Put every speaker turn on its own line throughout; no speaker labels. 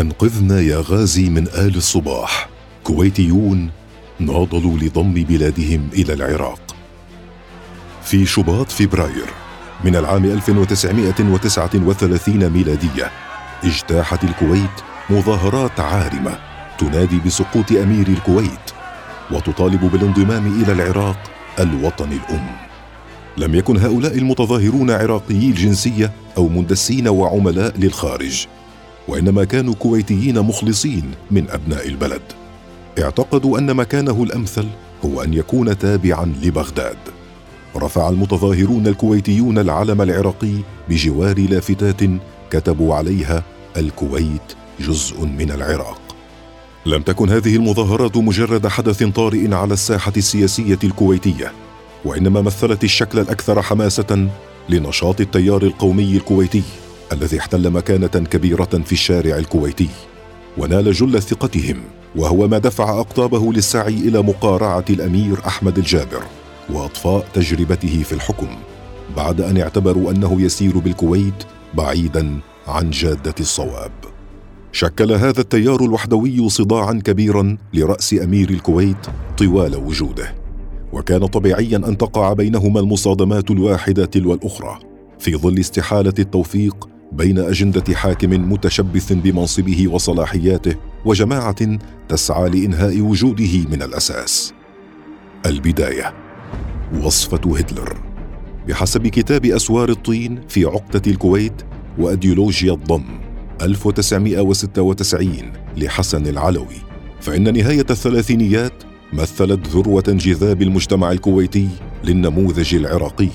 انقذنا يا غازي من آل الصباح. كويتيون ناضلوا لضم بلادهم إلى العراق. في شباط فبراير من العام 1939 ميلادية اجتاحت الكويت مظاهرات عارمة تنادي بسقوط أمير الكويت وتطالب بالانضمام إلى العراق الوطن الأم. لم يكن هؤلاء المتظاهرون عراقيي الجنسية أو مندسين وعملاء للخارج. وإنما كانوا كويتيين مخلصين من أبناء البلد. اعتقدوا أن مكانه الأمثل هو أن يكون تابعا لبغداد. رفع المتظاهرون الكويتيون العلم العراقي بجوار لافتات كتبوا عليها الكويت جزء من العراق. لم تكن هذه المظاهرات مجرد حدث طارئ على الساحة السياسية الكويتية وإنما مثلت الشكل الأكثر حماسة لنشاط التيار القومي الكويتي. الذي احتل مكانة كبيرة في الشارع الكويتي ونال جل ثقتهم وهو ما دفع أقطابه للسعي إلى مقارعة الأمير أحمد الجابر وأطفاء تجربته في الحكم بعد أن اعتبروا أنه يسير بالكويت بعيدا عن جادة الصواب. شكل هذا التيار الوحدوي صداعا كبيرا لرأس أمير الكويت طوال وجوده وكان طبيعيا أن تقع بينهما المصادمات الواحدة تلو الاخرى في ظل استحالة التوفيق بين أجندة حاكم متشبث بمنصبه وصلاحياته وجماعة تسعى لإنهاء وجوده من الأساس. البداية وصفة هتلر. بحسب كتاب أسوار الطين في عقدة الكويت وايديولوجيا الضم 1996 لحسن العلوي فإن نهاية الثلاثينيات مثلت ذروة انجذاب المجتمع الكويتي للنموذج العراقي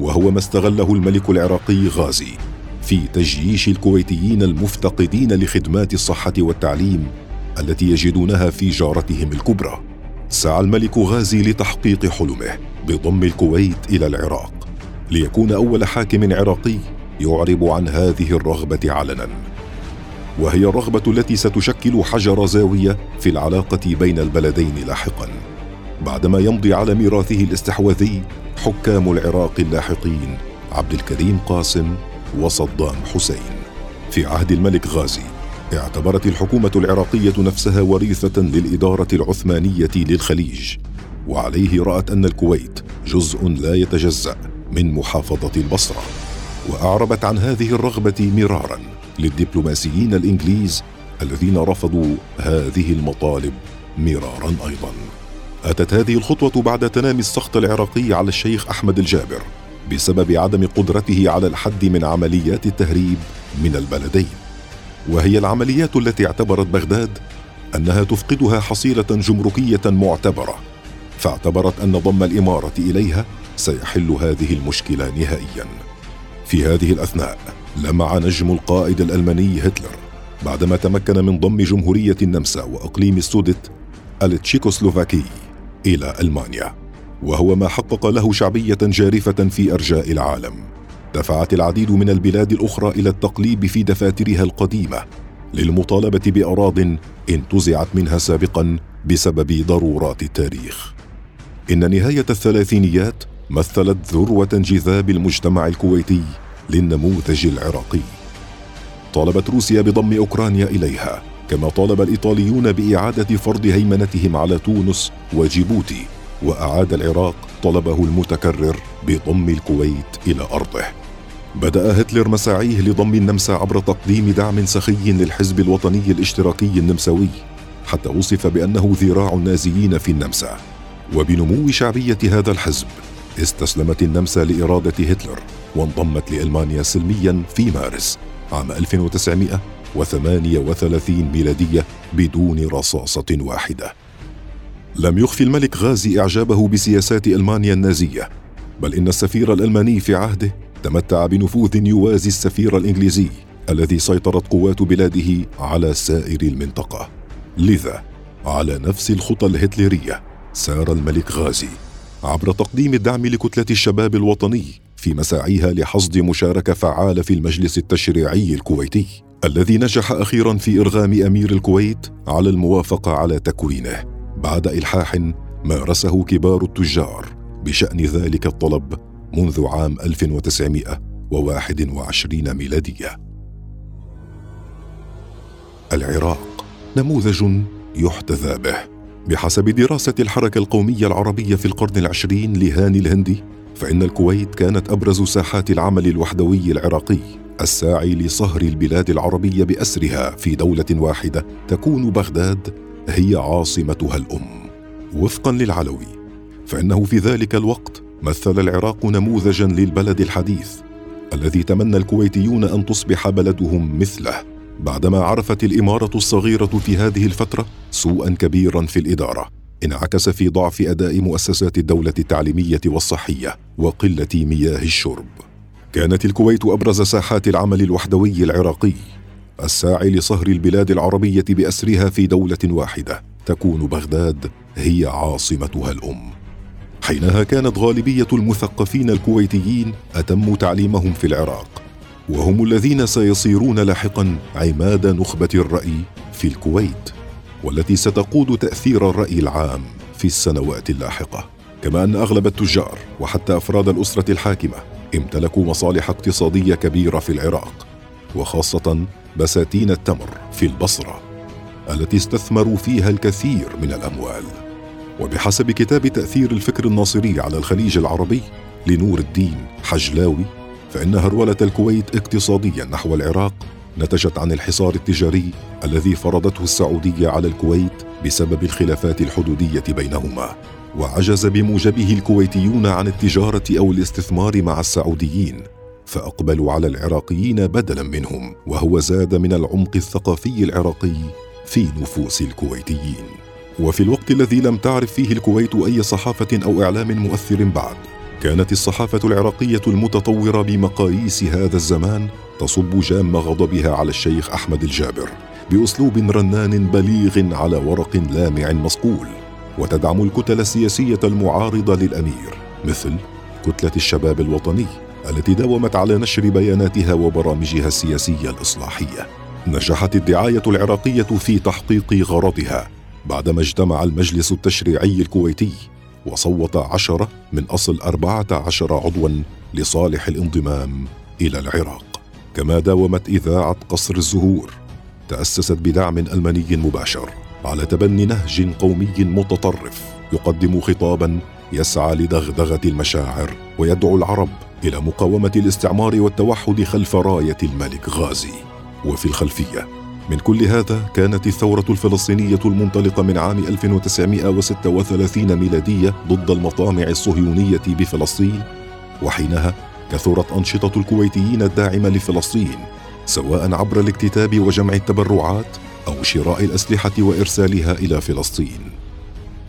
وهو ما استغله الملك العراقي غازي. في تجييش الكويتيين المفتقدين لخدمات الصحة والتعليم التي يجدونها في جارتهم الكبرى. سعى الملك غازي لتحقيق حلمه بضم الكويت إلى العراق ليكون أول حاكم عراقي يعرب عن هذه الرغبة علنا. وهي الرغبة التي ستشكل حجر زاوية في العلاقة بين البلدين لاحقا بعدما يمضي على ميراثه الاستحواذي حكام العراق اللاحقين عبد الكريم قاسم وصدام حسين. في عهد الملك غازي اعتبرت الحكومة العراقية نفسها وريثة للإدارة العثمانية للخليج. وعليه رأت أن الكويت جزء لا يتجزأ من محافظة البصرة. وأعربت عن هذه الرغبة مرارا للدبلوماسيين الإنجليز الذين رفضوا هذه المطالب مرارا أيضا. أتت هذه الخطوة بعد تنامي السخط العراقي على الشيخ أحمد الجابر بسبب عدم قدرته على الحد من عمليات التهريب من البلدين. وهي العمليات التي اعتبرت بغداد أنها تفقدها حصيلة جمركية معتبرة فاعتبرت أن ضم الإمارة إليها سيحل هذه المشكلة نهائيا. في هذه الأثناء لمع نجم القائد الألماني هتلر بعدما تمكن من ضم جمهورية النمسا وأقليم السودت التشيكوسلوفاكي إلى ألمانيا. وهو ما حقق له شعبية جارفة في أرجاء العالم. دفعت العديد من البلاد الأخرى إلى التقليب في دفاترها القديمة للمطالبة بأراض انتزعت منها سابقا بسبب ضرورات التاريخ. إن نهاية الثلاثينيات مثلت ذروة انجذاب المجتمع الكويتي للنموذج العراقي. طالبت روسيا بضم أوكرانيا إليها كما طالب الإيطاليون بإعادة فرض هيمنتهم على تونس وجيبوتي. وأعاد العراق طلبه المتكرر بضم الكويت إلى أرضه بدأ هتلر مساعيه لضم النمسا عبر تقديم دعم سخي للحزب الوطني الاشتراكي النمساوي حتى وصف بأنه ذراع النازيين في النمسا وبنمو شعبية هذا الحزب استسلمت النمسا لإرادة هتلر وانضمت لألمانيا سلميا في مارس عام 1938 ميلادية بدون رصاصة واحدة. لم يخفي الملك غازي إعجابه بسياسات ألمانيا النازية، بل إن السفير الألماني في عهده تمتع بنفوذ يوازي السفير الإنجليزي الذي سيطرت قوات بلاده على سائر المنطقة. لذا على نفس الخطى الهتلرية سار الملك غازي عبر تقديم الدعم لكتلة الشباب الوطني في مساعيها لحصد مشاركة فعالة في المجلس التشريعي الكويتي الذي نجح أخيرا في إرغام أمير الكويت على الموافقة على تكوينه بعد إلحاح مأرسه كبار التجار بشأن ذلك الطلب منذ عام 1921 ميلادية. العراق نموذج يحتذى به بحسب دراسة الحركة القومية العربية في القرن العشرين لهاني الهندي فإن الكويت كانت أبرز ساحات العمل الوحدوي العراقي الساعي لصهر البلاد العربية بأسرها في دولة واحدة تكون بغداد هي عاصمتها الأم. وفقا للعلوي فإنه في ذلك الوقت مثل العراق نموذجا للبلد الحديث الذي تمنى الكويتيون أن تصبح بلدهم مثله بعدما عرفت الإمارة الصغيرة في هذه الفترة سوءا كبيرا في الإدارة انعكس في ضعف أداء مؤسسات الدولة التعليمية والصحية وقلة مياه الشرب. كانت الكويت أبرز ساحات العمل الوحدوي العراقي. الساعي لصهر البلاد العربية بأسرها في دولة واحدة تكون بغداد هي عاصمتها الأم. حينها كانت غالبية المثقفين الكويتيين اتموا تعليمهم في العراق وهم الذين سيصيرون لاحقا عماد نخبة الرأي في الكويت والتي ستقود تأثير الرأي العام في السنوات اللاحقة. كما أن أغلب التجار وحتى أفراد الأسرة الحاكمة امتلكوا مصالح اقتصادية كبيرة في العراق. وخاصة بساتين التمر في البصرة التي استثمروا فيها الكثير من الأموال. وبحسب كتاب تأثير الفكر الناصري على الخليج العربي لنور الدين حجلاوي فإن هرولة الكويت اقتصاديا نحو العراق نتجت عن الحصار التجاري الذي فرضته السعودية على الكويت بسبب الخلافات الحدودية بينهما. وعجز بموجبه الكويتيون عن التجارة أو الاستثمار مع السعوديين. فأقبلوا على العراقيين بدلا منهم وهو زاد من العمق الثقافي العراقي في نفوس الكويتيين. وفي الوقت الذي لم تعرف فيه الكويت أي صحافة أو إعلام مؤثر بعد كانت الصحافة العراقية المتطورة بمقاييس هذا الزمان تصب جام غضبها على الشيخ أحمد الجابر بأسلوب رنان بليغ على ورق لامع مصقول. وتدعم الكتل السياسية المعارضة للأمير مثل كتلة الشباب الوطني التي داومت على نشر بياناتها وبرامجها السياسية الإصلاحية. نجحت الدعاية العراقية في تحقيق غرضها بعدما اجتمع المجلس التشريعي الكويتي وصوت عشرة من أصل أربعة عشر عضوا لصالح الانضمام إلى العراق. كما داومت إذاعة قصر الزهور تأسست بدعم ألماني مباشر على تبني نهج قومي متطرف يقدم خطابا يسعى لدغدغة المشاعر ويدعو العرب إلى مقاومة الاستعمار والتوحد خلف راية الملك غازي. وفي الخلفية من كل هذا كانت الثورة الفلسطينية المنطلقة من عام 1936 ميلادية ضد المطامع الصهيونية بفلسطين وحينها كثرت أنشطة الكويتيين الداعمة لفلسطين سواء عبر الاكتتاب وجمع التبرعات أو شراء الأسلحة وإرسالها إلى فلسطين.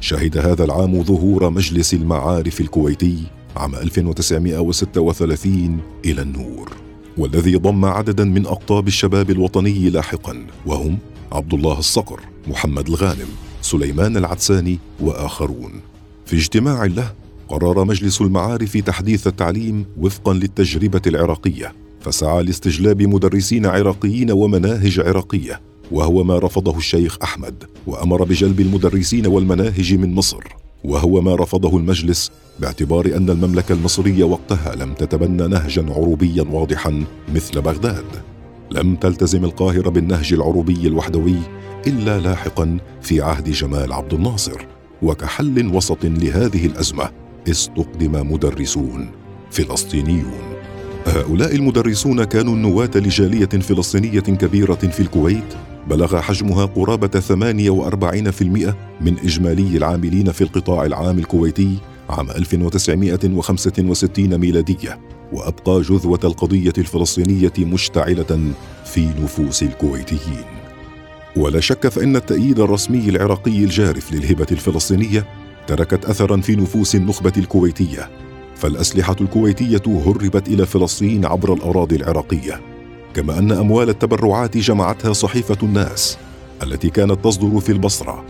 شهد هذا العام ظهور مجلس المعارف الكويتي عام 1936 إلى النور والذي ضم عددا من أقطاب الشباب الوطني لاحقا وهم عبد الله الصقر، محمد الغانم، سليمان العدساني وآخرون. في اجتماع له قرر مجلس المعارف تحديث التعليم وفقا للتجربة العراقية، فسعى لاستجلاب مدرسين عراقيين ومناهج عراقية، وهو ما رفضه الشيخ أحمد، وأمر بجلب المدرسين والمناهج من مصر، وهو ما رفضه المجلس باعتبار أن المملكة المصرية وقتها لم تتبنى نهجا عروبيا واضحا مثل بغداد. لم تلتزم القاهرة بالنهج العروبي الوحدوي إلا لاحقا في عهد جمال عبد الناصر وكحل وسط لهذه الأزمة استقدم مدرسون فلسطينيون. هؤلاء المدرسون كانوا النواة لجالية فلسطينية كبيرة في الكويت بلغ حجمها قرابة 48% من إجمالي العاملين في القطاع العام الكويتي عام 1965 ميلادية وأبقى جذوة القضية الفلسطينية مشتعلة في نفوس الكويتيين. ولا شك فإن التأييد الرسمي العراقي الجارف للهبة الفلسطينية تركت أثرا في نفوس النخبة الكويتية فالأسلحة الكويتية هربت إلى فلسطين عبر الأراضي العراقية كما أن أموال التبرعات جمعتها صحيفة الناس التي كانت تصدر في البصرة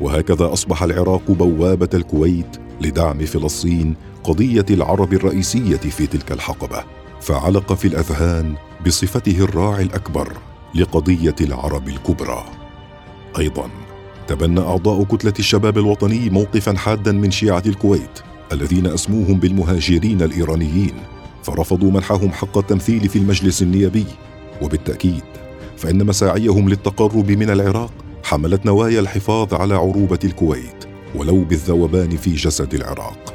وهكذا أصبح العراق بوابة الكويت لدعم فلسطين قضية العرب الرئيسية في تلك الحقبة فعلق في الأذهان بصفته الراعي الأكبر لقضية العرب الكبرى. أيضا تبنى أعضاء كتلة الشباب الوطني موقفا حادا من شيعة الكويت الذين أسموهم بالمهاجرين الإيرانيين فرفضوا منحهم حق التمثيل في المجلس النيابي. وبالتأكيد فإن مساعيهم للتقرب من العراق حملت نوايا الحفاظ على عروبة الكويت ولو بالذوبان في جسد العراق.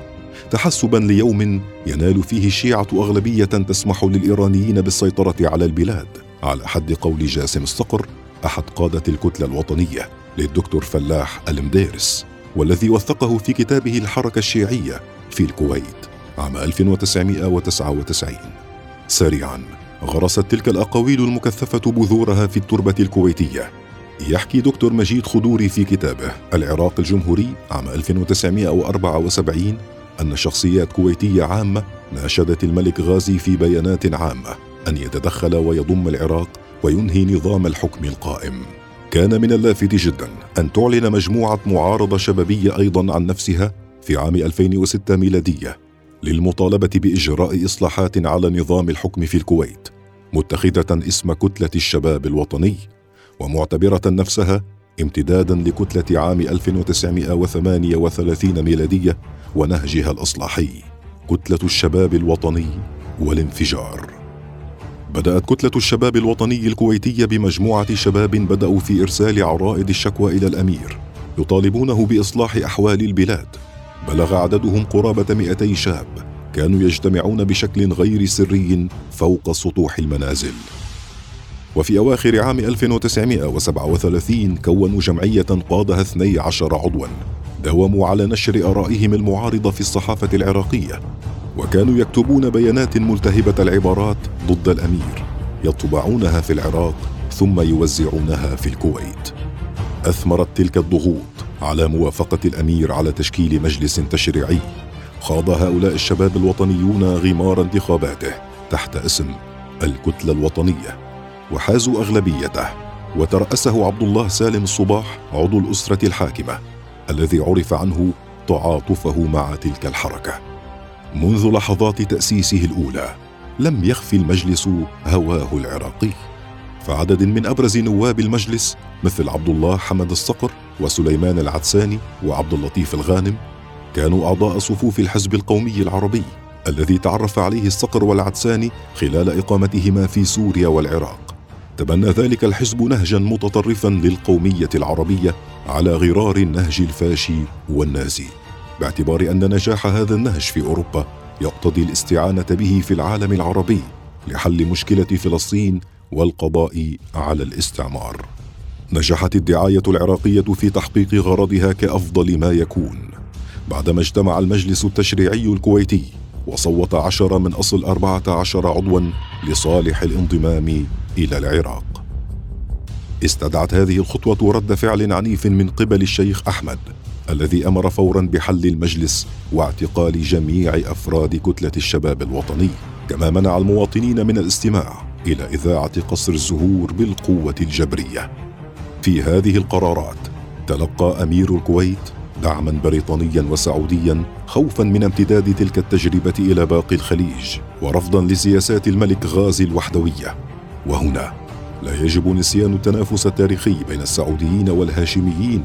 تحسبا ليوم ينال فيه الشيعة أغلبية تسمح للإيرانيين بالسيطرة على البلاد. على حد قول جاسم الصقر أحد قادة الكتلة الوطنية للدكتور فلاح المديرس والذي وثقه في كتابه الحركة الشيعية في الكويت عام 1999 سريعا غرست تلك الأقاويل المكثفة بذورها في التربة الكويتية. يحكي دكتور مجيد خضوري في كتابه العراق الجمهوري عام 1974 أن شخصيات كويتية عامة ناشدت الملك غازي في بيانات عامة أن يتدخل ويضم العراق وينهي نظام الحكم القائم. كان من اللافت جدا أن تعلن مجموعة معارضة شبابية أيضا عن نفسها في عام 2006 ميلادية للمطالبة بإجراء إصلاحات على نظام الحكم في الكويت، متخذة اسم كتلة الشباب الوطني، ومعتبرة نفسها امتدادا لكتلة عام 1938 ميلادية ونهجها الإصلاحي كتلة الشباب الوطني والانفجار. بدأت كتلة الشباب الوطني الكويتية بمجموعة شباب بدأوا في إرسال عرائض الشكوى إلى الأمير يطالبونه بإصلاح أحوال البلاد. بلغ عددهم قرابة 200 شاب كانوا يجتمعون بشكل غير سري فوق سطوح المنازل. وفي أواخر عام 1937 كونوا جمعية قادها 12 عضوا داوموا على نشر آرائهم المعارضة في الصحافة العراقية وكانوا يكتبون بيانات ملتهبة العبارات ضد الأمير يطبعونها في العراق ثم يوزعونها في الكويت. أثمرت تلك الضغوط على موافقة الأمير على تشكيل مجلس تشريعي خاض هؤلاء الشباب الوطنيون غمار انتخاباته تحت اسم الكتلة الوطنية. وحازوا أغلبيته وترأسه عبد الله سالم الصباح عضو الأسرة الحاكمة الذي عرف عنه تعاطفه مع تلك الحركة. منذ لحظات تأسيسه الأولى لم يخفي المجلس هواه العراقي. فعدد من أبرز نواب المجلس مثل عبد الله حمد الصقر وسليمان العدساني وعبد اللطيف الغانم كانوا أعضاء صفوف الحزب القومي العربي الذي تعرف عليه الصقر والعدساني خلال إقامتهما في سوريا والعراق. تبنى ذلك الحزب نهجا متطرفا للقومية العربية على غرار النهج الفاشي والنازي باعتبار أن نجاح هذا النهج في أوروبا يقتضي الاستعانة به في العالم العربي لحل مشكلة فلسطين والقضاء على الاستعمار. نجحت الدعاية العراقية في تحقيق غرضها كأفضل ما يكون بعدما اجتمع المجلس التشريعي الكويتي وصوت عشرة من أصل أربعة عشر عضوا لصالح الانضمام إلى العراق. استدعت هذه الخطوة رد فعل عنيف من قبل الشيخ أحمد الذي أمر فورا بحل المجلس واعتقال جميع أفراد كتلة الشباب الوطني كما منع المواطنين من الاستماع إلى إذاعة قصر الزهور بالقوة الجبرية. في هذه القرارات تلقى أمير الكويت دعما بريطانيا وسعوديا خوفا من امتداد تلك التجربة إلى باقي الخليج ورفضا لسياسات الملك غازي الوحدوية. وهنا لا يجب نسيان التنافس التاريخي بين السعوديين والهاشميين.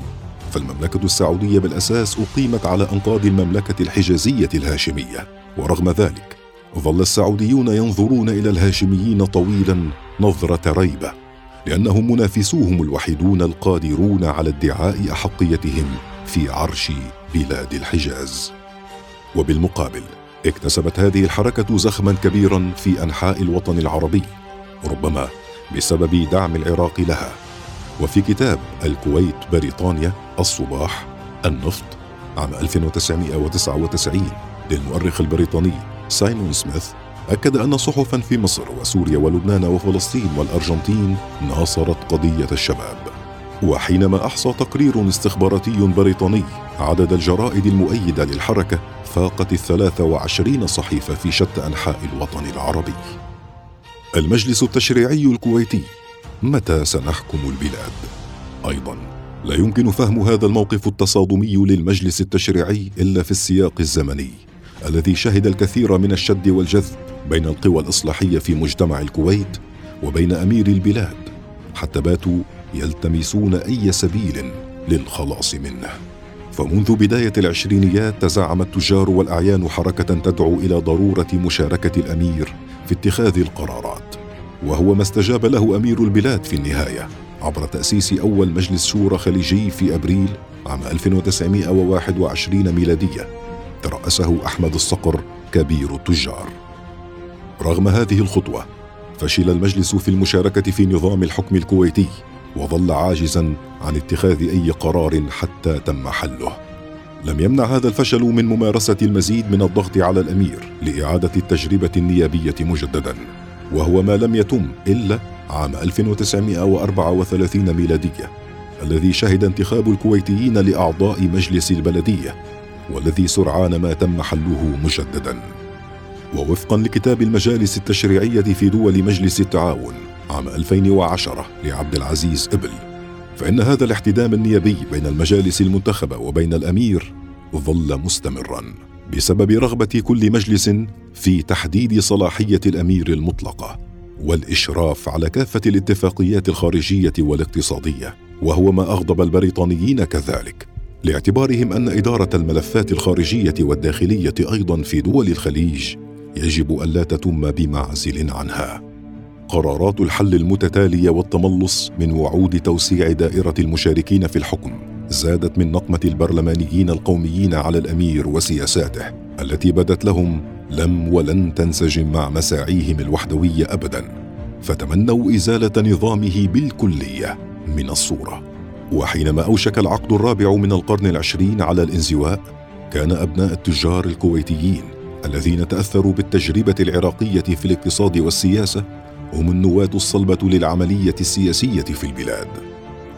فالمملكة السعودية بالأساس أقيمت على أنقاض المملكة الحجازية الهاشمية. ورغم ذلك ظل السعوديون ينظرون إلى الهاشميين طويلا نظرة ريبة لأنهم منافسوهم الوحيدون القادرون على ادعاء أحقيتهم في عرش بلاد الحجاز. وبالمقابل اكتسبت هذه الحركة زخما كبيرا في أنحاء الوطن العربي ربما بسبب دعم العراق لها. وفي كتاب الكويت بريطانيا الصباح النفط عام 1999 للمؤرخ البريطاني سايمون سميث أكد أن صحفا في مصر وسوريا ولبنان وفلسطين والأرجنتين ناصرت قضية الشباب. وحينما أحصى تقرير استخباراتي بريطاني عدد الجرائد المؤيدة للحركة فاقت الثلاث وعشرين صحيفة في شتى أنحاء الوطن العربي المجلس التشريعي الكويتي متى سنحكم البلاد؟ أيضا لا يمكن فهم هذا الموقف التصادمي للمجلس التشريعي إلا في السياق الزمني الذي شهد الكثير من الشد والجذب بين القوى الإصلاحية في مجتمع الكويت وبين أمير البلاد حتى باتوا يلتمسون أي سبيل للخلاص منه. فمنذ بداية العشرينيات تزعم التجار والأعيان حركة تدعو إلى ضرورة مشاركة الأمير في اتخاذ القرارات وهو ما استجاب له أمير البلاد في النهاية عبر تأسيس أول مجلس شورى خليجي في أبريل عام 1921 ميلادية ترأسه أحمد الصقر كبير التجار. رغم هذه الخطوة فشل المجلس في المشاركة في نظام الحكم الكويتي وظل عاجزا عن اتخاذ أي قرار حتى تم حله. لم يمنع هذا الفشل من ممارسة المزيد من الضغط على الأمير لإعادة التجربة النيابية مجددا. وهو ما لم يتم إلا عام 1934 ميلادية الذي شهد انتخاب الكويتيين لأعضاء مجلس البلدية والذي سرعان ما تم حله مجددا. ووفقا لكتاب المجالس التشريعية في دول مجلس التعاون عام 2010 لعبد العزيز إبل. فإن هذا الاحتدام النيابي بين المجالس المنتخبة وبين الأمير ظل مستمرا بسبب رغبة كل مجلس في تحديد صلاحية الأمير المطلقة والإشراف على كافة الاتفاقيات الخارجية والاقتصادية وهو ما أغضب البريطانيين كذلك لاعتبارهم أن إدارة الملفات الخارجية والداخلية أيضا في دول الخليج يجب ألا تتم بمعزل عنها. قرارات الحل المتتالية والتملص من وعود توسيع دائرة المشاركين في الحكم زادت من نقمة البرلمانيين القوميين على الأمير وسياساته التي بدت لهم لم ولن تنسجم مع مساعيهم الوحدوية ابدا فتمنوا إزالة نظامه بالكلية من الصورة. وحينما أوشك العقد الرابع من القرن العشرين على الانزواء كان أبناء التجار الكويتيين الذين تأثروا بالتجربة العراقية في الاقتصاد والسياسة هم النواة الصلبة للعملية السياسية في البلاد.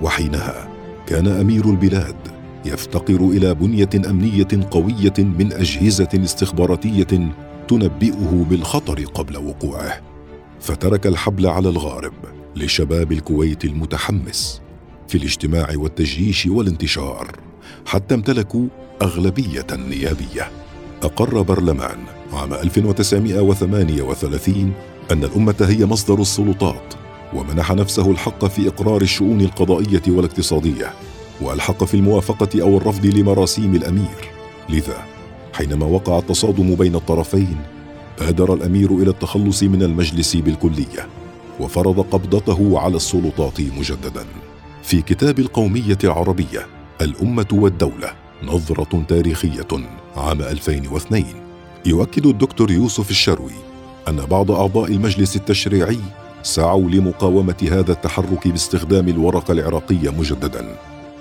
وحينها كان أمير البلاد يفتقر إلى بنية أمنية قوية من أجهزة استخباراتية تنبئه بالخطر قبل وقوعه. فترك الحبل على الغارب لشباب الكويت المتحمس في الاجتماع والتجييش والانتشار حتى امتلكوا أغلبية نيابيه أقر برلمان عام 1938 أن الأمة هي مصدر السلطات ومنح نفسه الحق في إقرار الشؤون القضائية والاقتصادية وألحق في الموافقة أو الرفض لمراسيم الأمير. لذا حينما وقع التصادم بين الطرفين بادر الأمير إلى التخلص من المجلس بالكلية وفرض قبضته على السلطات مجددا. في كتاب القومية العربية الأمة والدولة نظرة تاريخية عام 2002 يؤكد الدكتور يوسف الشروي أن بعض أعضاء المجلس التشريعي سعوا لمقاومة هذا التحرك باستخدام الورقه العراقيه مجددا.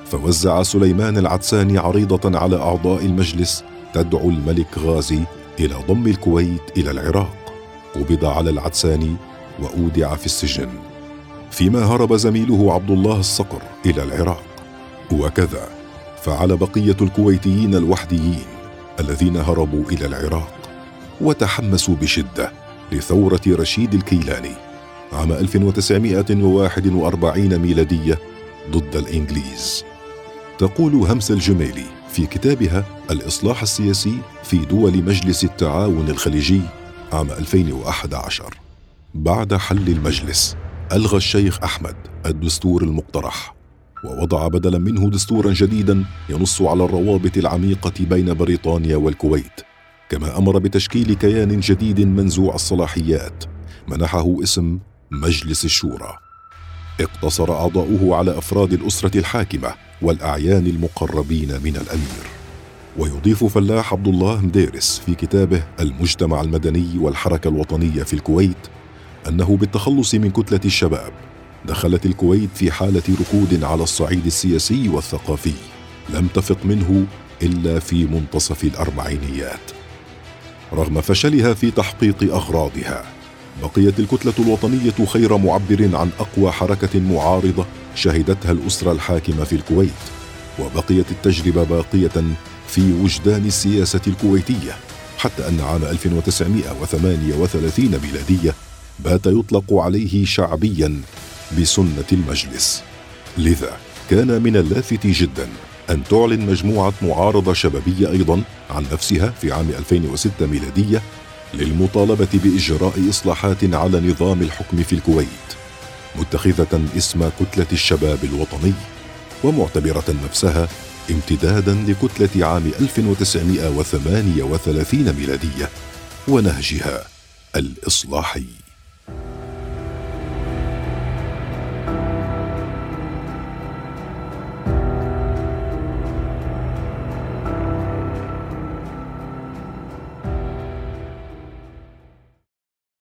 فوزع سليمان العدساني عريضة على أعضاء المجلس تدعو الملك غازي إلى ضم الكويت إلى العراق. قبض على العدساني وأودع في السجن. فيما هرب زميله عبد الله الصقر إلى العراق. وكذا فعل بقية الكويتيين الوحديين الذين هربوا إلى العراق وتحمسوا بشدة لثورة رشيد الكيلاني عام 1941 ميلادية ضد الإنجليز. تقول همسة الجميلي في كتابها الإصلاح السياسي في دول مجلس التعاون الخليجي عام 2011 بعد حل المجلس ألغى الشيخ أحمد الدستور المقترح ووضع بدلا منه دستورا جديدا ينص على الروابط العميقة بين بريطانيا والكويت. كما أمر بتشكيل كيان جديد منزوع الصلاحيات. منحه اسم مجلس الشورى. اقتصر أعضاؤه على أفراد الأسرة الحاكمة والأعيان المقربين من الأمير. ويضيف فلاح عبد الله مديرس في كتابه المجتمع المدني والحركة الوطنية في الكويت أنه بالتخلص من كتلة الشباب دخلت الكويت في حالة ركود على الصعيد السياسي والثقافي لم تفق منه إلا في منتصف الأربعينيات. رغم فشلها في تحقيق أغراضها بقيت الكتلة الوطنية خير معبر عن أقوى حركة معارضة شهدتها الأسرة الحاكمة في الكويت وبقيت التجربة باقية في وجدان السياسة الكويتية حتى أن عام 1938 ميلادية بات يطلق عليه شعبيا بسنة المجلس. لذا كان من اللافت جدا أن تعلن مجموعة معارضة شبابية أيضا عن نفسها في عام 2006 ميلادية للمطالبة بإجراء إصلاحات على نظام الحكم في الكويت متخذة اسم كتلة الشباب الوطني ومعتبرة نفسها امتدادا لكتلة عام 1938 ميلادية ونهجها الإصلاحي.